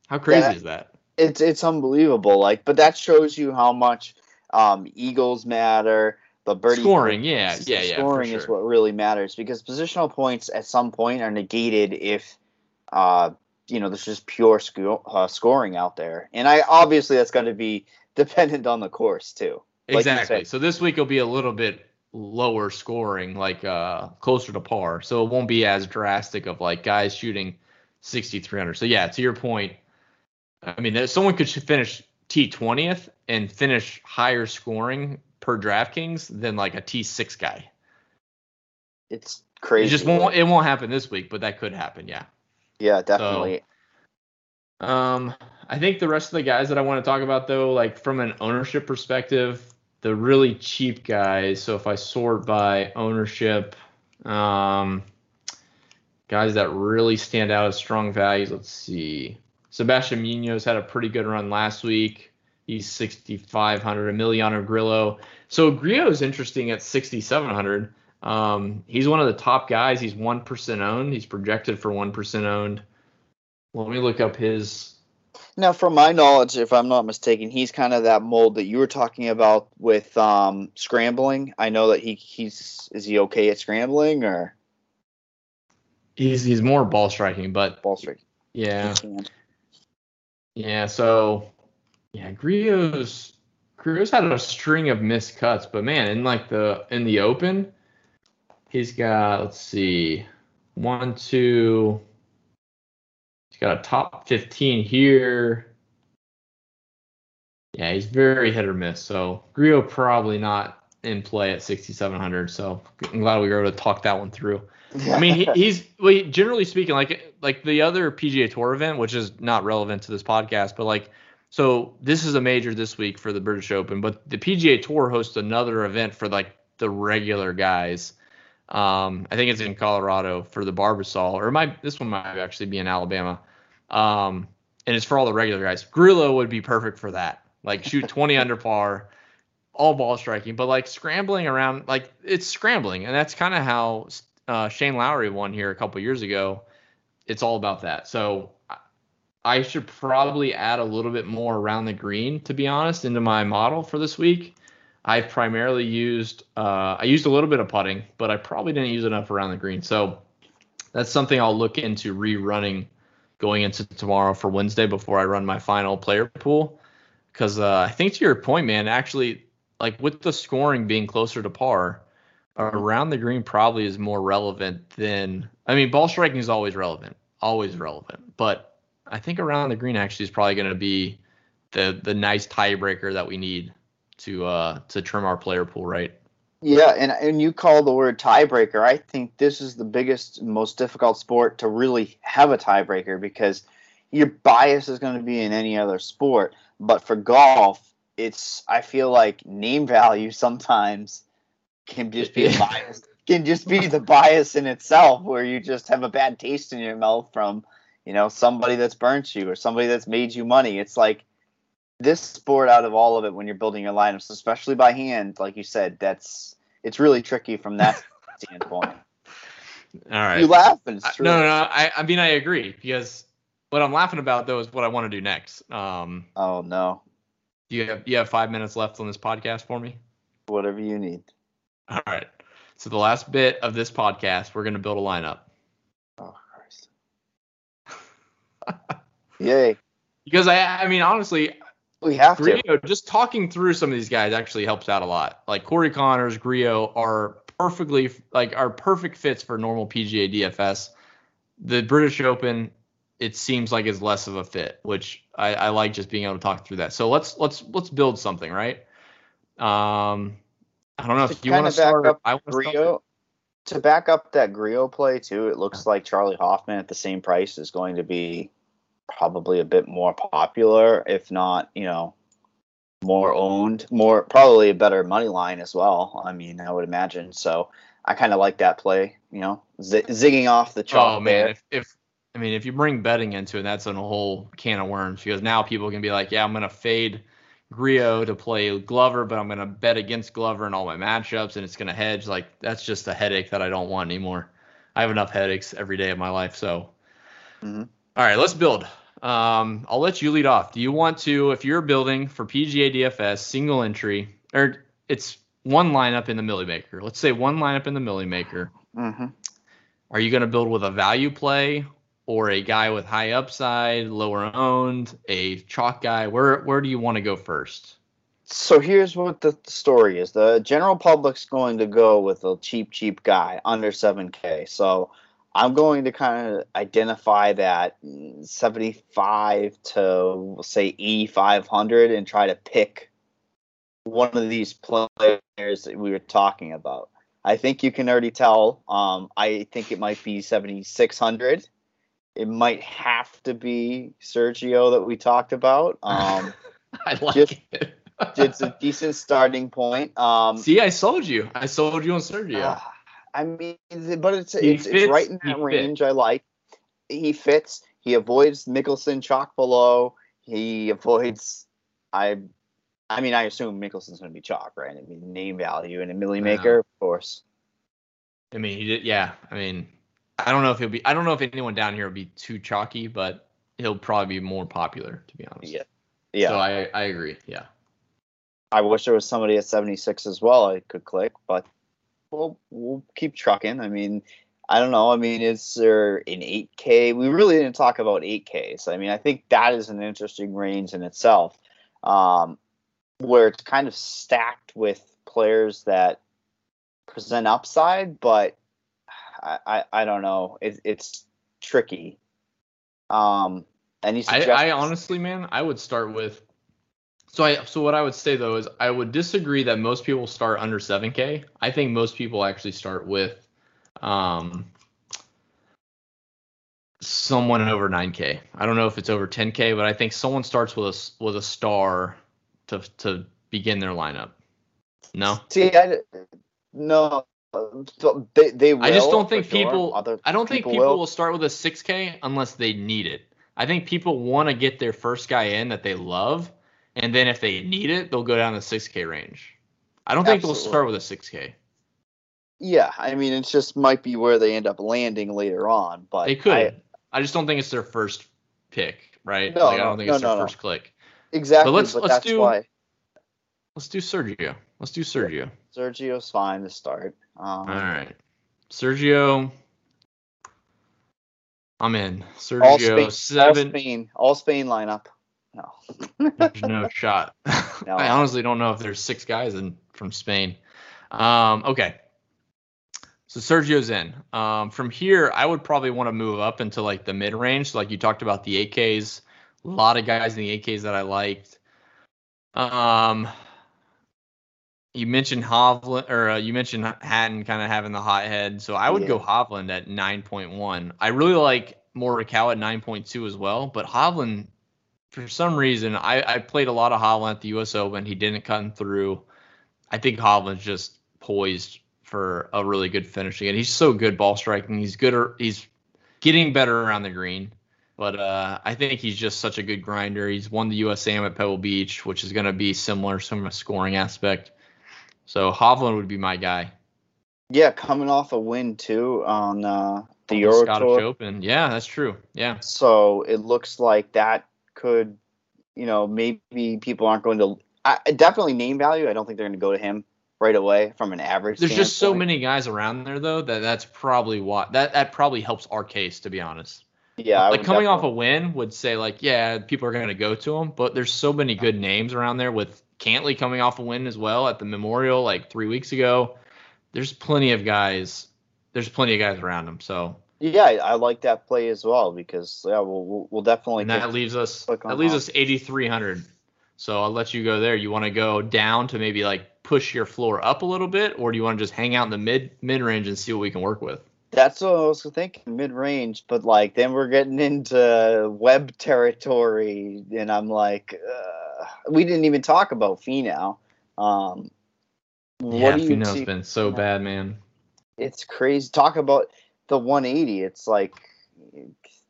How crazy Yeah. is that? It's it's unbelievable. Like, but that shows you how much um, Eagles matter. The birdie Scoring, yeah, yeah, yeah, Scoring is what really matters because positional points at some point are negated if, uh, you know, there's just pure sco- uh, scoring out there, and I obviously that's going to be dependent on the course too. Like exactly. So this week will be a little bit lower scoring, like uh closer to par. So it won't be as drastic of like guys shooting 6300. So yeah, to your point, I mean, someone could finish T 20th and finish higher scoring per DraftKings than like a T 6 guy. It's crazy. It just won't. It won't happen this week, but that could happen. Yeah. yeah, definitely. Um, I think the rest of the guys that I want to talk about though, like from an ownership perspective, the really cheap guys. So if I sort by ownership, um, guys that really stand out as strong values. Let's see. Sebastian Munoz had a pretty good run last week. He's 6,500. Emiliano Grillo. So Grillo is interesting at 6,700. Um, he's one of the top guys. He's 1% owned. He's projected for 1% owned. Let me look up his. Now, from my knowledge, if I'm not mistaken, he's kind of that mold that you were talking about with um, scrambling. I know that he he's is he okay at scrambling or He's he's more ball striking, but ball striking? yeah, yeah. So yeah, Grillo's Grillo's had a string of missed cuts, but man, in like the in the open, he's got let's see, one, two. He's got a top 15 here. Yeah, he's very hit or miss. So Grillo probably not in play at 6,700. So I'm glad we were able to talk that one through. I mean, he, he's well, generally speaking, like like the other PGA Tour event, which is not relevant to this podcast, but like so this is a major this week for the British Open, but the PGA Tour hosts another event for like the regular guys. Um, I think it's in Colorado for the Barbasol, or might this one might actually be in Alabama. Um, and it's for all the regular guys. Grillo would be perfect for that. Like shoot 20 under par, all ball striking, but like scrambling around, like it's scrambling, and that's kind of how uh, Shane Lowry won here a couple years ago. It's all about that. So I- should probably add a little bit more around the green, to be honest, into my model for this week. I've primarily used uh, I used a little bit of putting, but I probably didn't use enough around the green. So that's something I'll look into rerunning going into tomorrow for Wednesday before I run my final player pool. Because uh, I think to your point, man, actually, like with the scoring being closer to par, around the green probably is more relevant than I mean, ball striking is always relevant, always relevant. But I think around the green actually is probably going to be the the nice tiebreaker that we need to uh to trim our player pool right. Yeah, and and you call the word tiebreaker. I think this is the biggest, most difficult sport to really have a tiebreaker because your bias is going to be in any other sport, but for golf, it's I feel like name value sometimes can just be a bias can just be the bias in itself where you just have a bad taste in your mouth from you know somebody that's burnt you or somebody that's made you money. It's like this sport out of all of it when you're building your lineups especially by hand like you said that's it's really tricky from that standpoint. All right. You laugh and it's true. no no I, I mean i agree because what i'm laughing about though is what i want to do next. Um oh no. do you have you have five minutes left on this podcast for me? Whatever you need. All right so the last bit of this podcast we're going to build a lineup oh christ yay because i i mean honestly we have Grillo, to. just talking through some of these guys actually helps out a lot. Like Corey Conners, Grillo are perfectly like are perfect fits for normal PGA DFS. The British Open, it seems like is less of a fit, which I, I like just being able to talk through that. So let's let's let's build something, right? Um, I don't know to if you want to start. Up I Grillo, to back up that Grillo play too, it looks like Charley Hoffman at the same price is going to be probably a bit more popular, if not, you know, more owned, more probably a better money line as well. I mean, I would imagine. So I kind of like that play. You know, z- zigging off the chalk. Oh man, if, if I mean if you bring betting into it, that's a whole can of worms because now people can be like, yeah, I'm gonna fade Grillo to play Glover, but I'm gonna bet against Glover in all my matchups, and it's gonna hedge. Like that's just a headache that I don't want anymore. I have enough headaches every day of my life. So, mm-hmm. all right, let's build. Um, I'll let you lead off. Do you want to, if you're building for PGA DFS single entry, or it's one lineup in the Millie Maker? Let's say one lineup in the Millie Maker. Mm-hmm. Are you going to build with a value play or a guy with high upside, lower owned, a chalk guy? Where where do you want to go first? So here's what the story is: the general public's going to go with a cheap, cheap guy under 7K. So I'm going to kind of identify that 75 to say 8500 and try to pick one of these players that we were talking about. I think you can already tell. Um, I think it might be 7600. It might have to be Sergio that we talked about. Um, I like just, it. it's a decent starting point. Um, See, I sold you. I sold you on Sergio. Uh, I mean, but it's it's, it's, right in that range. I like. He fits. He avoids Mickelson chalk below. He avoids. I. I mean, I assume Mickelson's going to be chalk, right? I mean, name value and a millie maker, of course. I mean, he did. Yeah. I mean, I don't know if he'll be. I don't know if anyone down here will be too chalky, but he'll probably be more popular, to be honest. Yeah. Yeah. So I I agree. Yeah. I wish there was somebody at 76 as well I could click, but we'll we'll keep trucking. I mean, I don't know. I mean, is there an 8K? We really didn't talk about 8Ks. I mean, I think that is an interesting range in itself, um, where it's kind of stacked with players that present upside, but I, I, I don't know. It, it's tricky. Um, any I, I honestly, man, I would start with so I so what I would say though is I would disagree that most people start under 7k. I think most people actually start with um someone over 9k. I don't know if it's over 10k, but I think someone starts with a with a star to to begin their lineup. No. See, I no they, they will, I just don't think people. I don't think people will. will start with a 6k unless they need it. I think people want to get their first guy in that they love and then if they need it, they'll go down the 6K range. I don't think they'll start with a 6K. Yeah, I mean, it just might be where they end up landing later on, but they could. I, I just don't think it's their first pick, right? No, like, I don't think no, it's their no, first click. Exactly. But let's but let's do why. let's do Sergio. Let's do Sergio. Sergio's fine to start. Um, All right, Sergio. I'm in. Sergio all Spain, seven. All Spain, all Spain lineup. No. there's no shot. No. I honestly don't know if there's six guys in from Spain. Um, okay. So Sergio's in. Um, from here, I would probably want to move up into like the mid range. So like you talked about the AKs, a lot of guys in the AKs that I liked. Um, you mentioned Hovland, or uh, you mentioned Hatton kind of having the hot head. So I would Yeah. go Hovland at 9.1. I really like Morikawa at 9.2 as well, but Hovland, for some reason, I, I played a lot of Hovland at the U.S. Open. He didn't cut through. I think Hovland's just poised for a really good finish again. He's so good ball striking. He's good. He's getting better around the green. But uh, I think he's just such a good grinder. He's won the USAM at Pebble Beach, which is going to be similar from a scoring aspect. So Hovland would be my guy. Yeah, coming off a win too on uh, the The Euro Scottish Tour. Open. Yeah, that's true. Yeah. So it looks like that could, you know, maybe people aren't going to. I, definitely name value. I don't think they're going to go to him right away from an average. There's just so many guys around there though that that's probably what that that probably helps our case to be honest. Yeah, like coming off a win would say like yeah people are going to go to him, but there's so many good names around there with Cantlay coming off a win as well at the Memorial like three weeks ago. There's plenty of guys. There's plenty of guys around him. So Yeah, I, like that play as well because yeah, we'll we'll, definitely. and that leaves us that leaves Hovland. us 8300. So I'll let you go there. You want to go down to maybe like push your floor up a little bit, or do you want to just hang out in the mid mid range and see what we can work with? That's what I was thinking, mid range, but like then we're getting into Webb territory, and I'm like, uh, we didn't even talk about Finau. Um, yeah, Finau's see- been so bad, man. It's crazy. Talk about the 180. It's like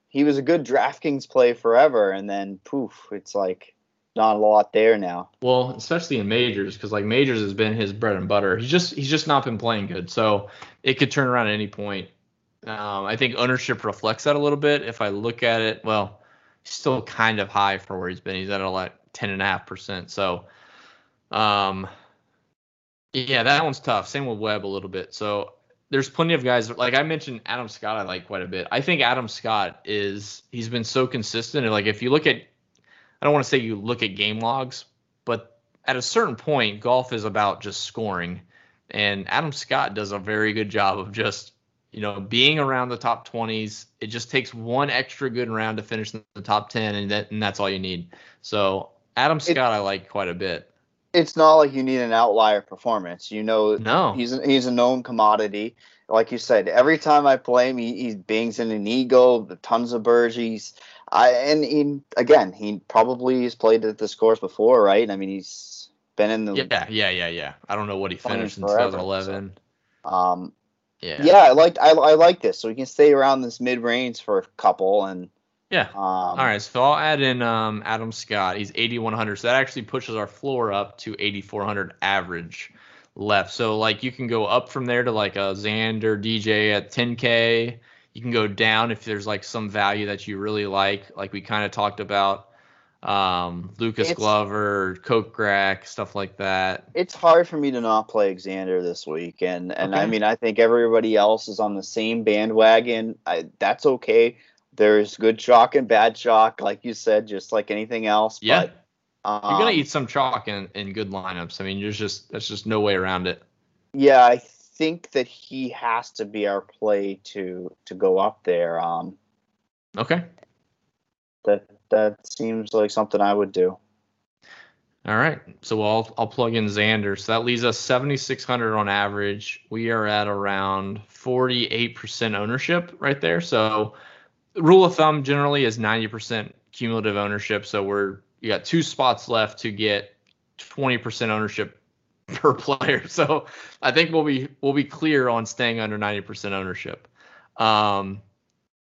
he was a good DraftKings play forever, and then poof, it's like not a lot there now. Well, especially in majors, because like majors has been his bread and butter. He's just he's just not been playing good, so it could turn around at any point. Um, I think ownership reflects that a little bit. If I look at it, well, he's still kind of high for where he's been. He's at a like ten and a half percent. So, um, yeah, that one's tough. Same with Webb a little bit. So there's plenty of guys like I mentioned Adam Scott I like quite a bit. I think Adam Scott is he's been so consistent and like if you look at I don't want to say you look at game logs, but at a certain point golf is about just scoring and Adam Scott does a very good job of just you know being around the top 20s. It just takes one extra good round to finish in the top 10 and that and that's all you need. So Adam Scott I like quite a bit. It's not like you need an outlier performance. You know, No. he's a, he's a known commodity. Like you said, every time I play him, he, he bangs in an eagle, tons of birdies. I and he again, he probably has played at this course before, right? I mean, he's been in the Yeah, yeah, yeah, yeah. I don't know what he finished in forever, 2011. um Yeah. yeah. I like I, I like this. So we can stay around this mid range for a couple and Yeah. um All right, so I'll add in um, Adam Scott. He's 8100, so that actually pushes our floor up to 8400 average left. So like you can go up from there to like a Xander DJ at 10k. You can go down if there's like some value that you really like, like we kind of talked about. Um, Lucas It's- Glover, Kokrak, stuff like that. it's hard for me to not play Xander this week, and and I mean I think everybody else is on the same bandwagon. I, that's okay. There's good chalk and bad chalk, like you said, just like anything else. Yeah. But, um, You're gonna eat some chalk in, in good lineups. I mean, there's just there's just no way around it. Yeah, I think that he has to be our play to to go up there. Um, Okay. that that seems like something I would do. All right. So I'll I'll plug in Xander. So that leaves us 7600 on average. We are at around 48% ownership right there. So rule of thumb generally is 90% cumulative ownership. So we're you got two spots left to get 20% ownership per player. So I think we'll be we'll be clear on staying under 90% ownership. Um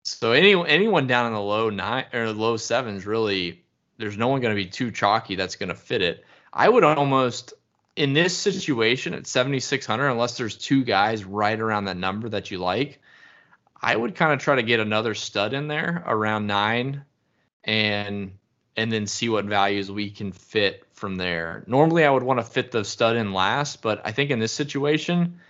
so any anyone down in the low nine or low sevens really there's no one going to be too chalky that's going to fit it. I would almost in this situation at 7600 unless there's two guys right around that number that you like, I would kind of try to get another stud in there around 9 and and then see what values we can fit from there. Normally I would want to fit the stud in last, but I think in this situation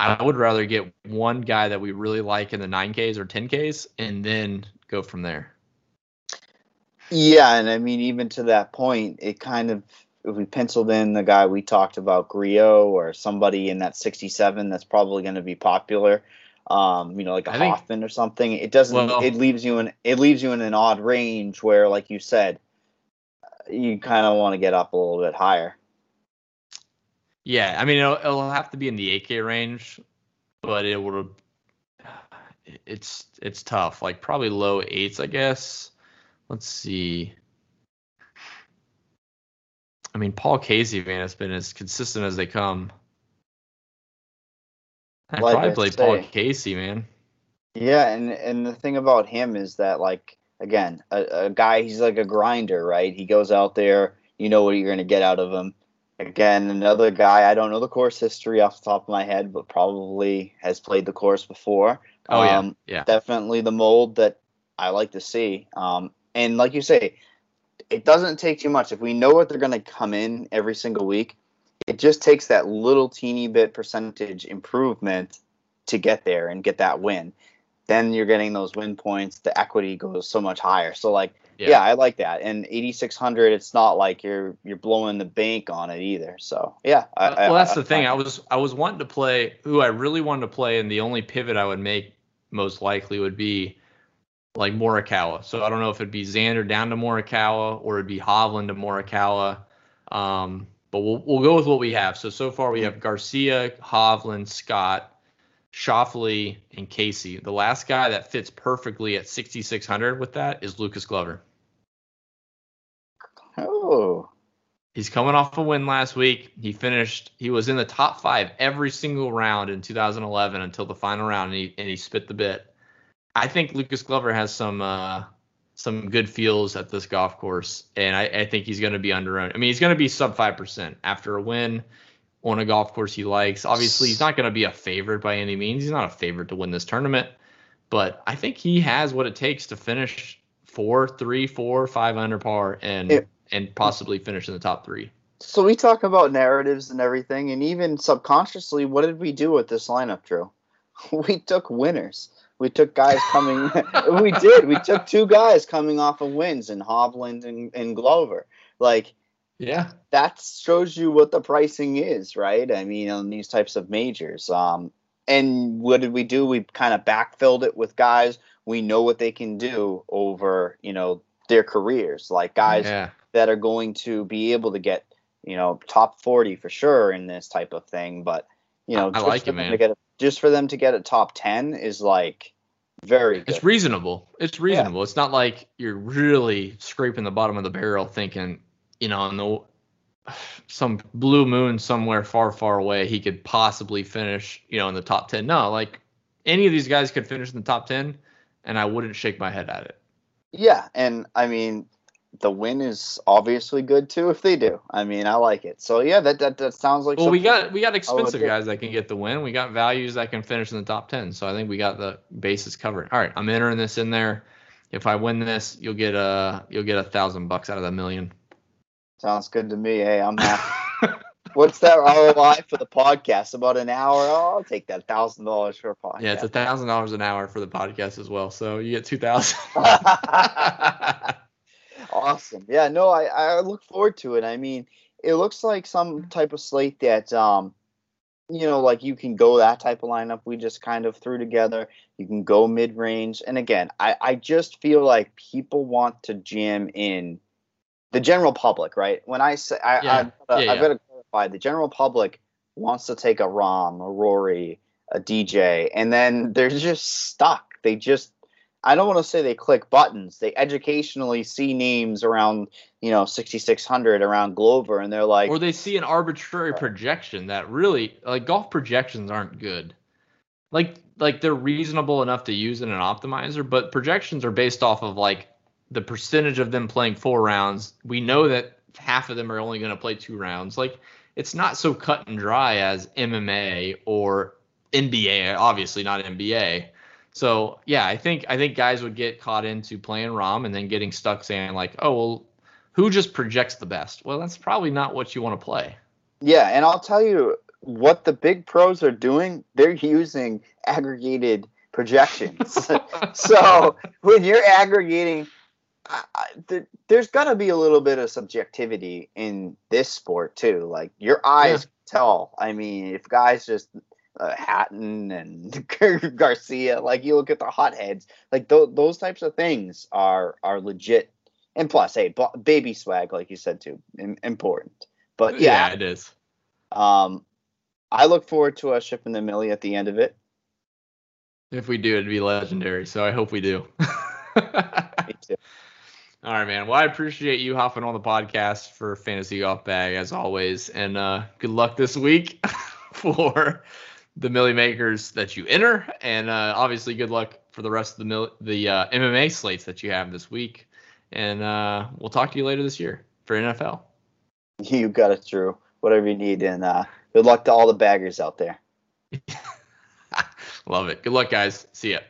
I would rather get one guy that we really like in the 9Ks or 10Ks and then go from there. Yeah, and I mean even to that point, it kind of if we penciled in the guy we talked about, Grillo, or somebody in that 67 that's probably going to be popular, um, you know, like a I think- Hoffman or something, it doesn't. Well- it leaves you in it leaves you in an odd range where, like you said, you kind of want to get up a little bit higher. Yeah, I mean it'll, it'll have to be in the 8K range, but it would. It's it's tough. Like probably low eights, I guess. Let's see. I mean, Paul Casey, man, has been as consistent as they come. I'd Like probably I play Paul. Casey, man. Yeah, and and the thing about him is that like again, a, a guy he's like a grinder, right? He goes out there, you know what you're gonna get out of him. Again, another guy, I don't know the course history off the top of my head, but probably has played the course before. Oh yeah, Um, yeah. Definitely the mold that I like to see. Um, and like you say, it doesn't take too much. If we know what they're gonna come in every single week, it just takes that little teeny bit percentage improvement to get there and get that win. Then you're getting those win points. The equity goes so much higher. So like, Yeah. yeah, I like that. And 8600, it's not like you're you're blowing the bank on it either. So yeah, I, I- well, that's I- the thing. I was I was wanting to play who I really wanted to play, and the only pivot I would make most likely would be like Morikawa. So I don't know if it'd be Xander down to Morikawa or it'd be Hovland to Morikawa. Um, but we'll we'll go with what we have. So so far we have Garcia, Hovland, Scott, Schauffele, and Casey. The last guy that fits perfectly at 6600 with that is Lucas Glover. Oh, He's coming off a win last week. He finished. He was in the top five every single round in 2011 until the final round, and he and he spit the bit. I think Lucas Glover has some uh, some good feels at this golf course, and I, I think he's going to be under. I mean, he's going to be sub five percent after a win on a golf course he likes. Obviously, he's not going to be a favorite by any means. He's not a favorite to win this tournament, but I think he has what it takes to finish four, three, four, five under par, and and possibly finish in the top three. so we talk about narratives and everything, and even subconsciously, what did we do with this lineup, Drew? We took winners. We took guys coming. we did. We took two guys coming off of wins in Hovland and, and Glover. Like Yeah. that shows you what the pricing is, right? I mean, on these types of majors. Um, and what did we do? We kind of backfilled it with guys we know what they can do over, you know, their careers, like guys Yeah. that are going to be able to get, you know, top 40 for sure in this type of thing. But, you know, I just like for it, them man. To get a, just for them to get a top 10 is like very good. It's reasonable. It's reasonable. It's not like you're really scraping the bottom of the barrel thinking, you know, the some blue moon somewhere far, far away, he could possibly finish, you know, in the top 10. No, like any of these guys could finish in the top 10 and I wouldn't shake my head at it. Yeah, and I mean, the win is obviously good too if they do. I mean, I like it. So yeah, that that, that sounds like Well, we got we got expensive guys that can get the win. We got values that can finish in the top 10. So I think we got the bases covered. All right, I'm entering this in there. If I win this, you'll get a you'll get a thousand bucks out of that million. sounds good to me. Hey, I'm happy. What's that ROI for the podcast? About an hour? Oh, I'll take that thousand dollars for a podcast. Yeah, it's a thousand dollars an hour for the podcast as well. So you get two thousand. awesome. Yeah, no, I, I look forward to it. I mean, it looks like some type of slate that um you know, like you can go that type of lineup we just kind of threw together. You can go mid range. And again, I, I just feel like people want to jam in the general public, right? When I say I, Yeah. I've, gotta- Yeah, I've yeah. got to clarify the general public wants to take a Rahm, a Rory, a DJ, and then they're just stuck. They just I don't want to say they click buttons. They educationally see names around, you know, 6600 around Glover and they're like, or they see an arbitrary projection that really like golf projections aren't good. Like like they're reasonable enough to use in an optimizer, but projections are based off of like the percentage of them playing four rounds. We know that half of them are only going to play two rounds. Like it's not so cut and dry as MMA or NBA, obviously not NBA. So yeah, I think I think guys would get caught into playing Rahm and then getting stuck saying like, oh well, who just projects the best? Well, that's probably not what you want to play. Yeah, and I'll tell you what the big pros are doing. They're using aggregated projections. so when you're aggregating I, I, there, there's gonna be a little bit of subjectivity in this sport too. Like your eyes yeah. tell. I mean, if guys just uh, Hatton and Garcia, like you look at the hotheads, like th- those types of things are are legit. And plus, hey, b- baby swag, like you said too, Im- important. But yeah, yeah, it is. Um, I look forward to us shipping the Millie at the end of it. If we do, it'd be legendary. So I hope we do. Me too. All right, man. Well, I appreciate you hopping on the podcast for Fantasy Golf Bag as always, and uh, good luck this week for the Millie Makers that you enter, and uh, obviously good luck for the rest of the mil- the uh, MMA slates that you have this week. And uh, we'll talk to you later this year for NFL. You got it, Drew. Whatever you need, and uh, good luck to all the baggers out there. Love it. Good luck, guys. See ya.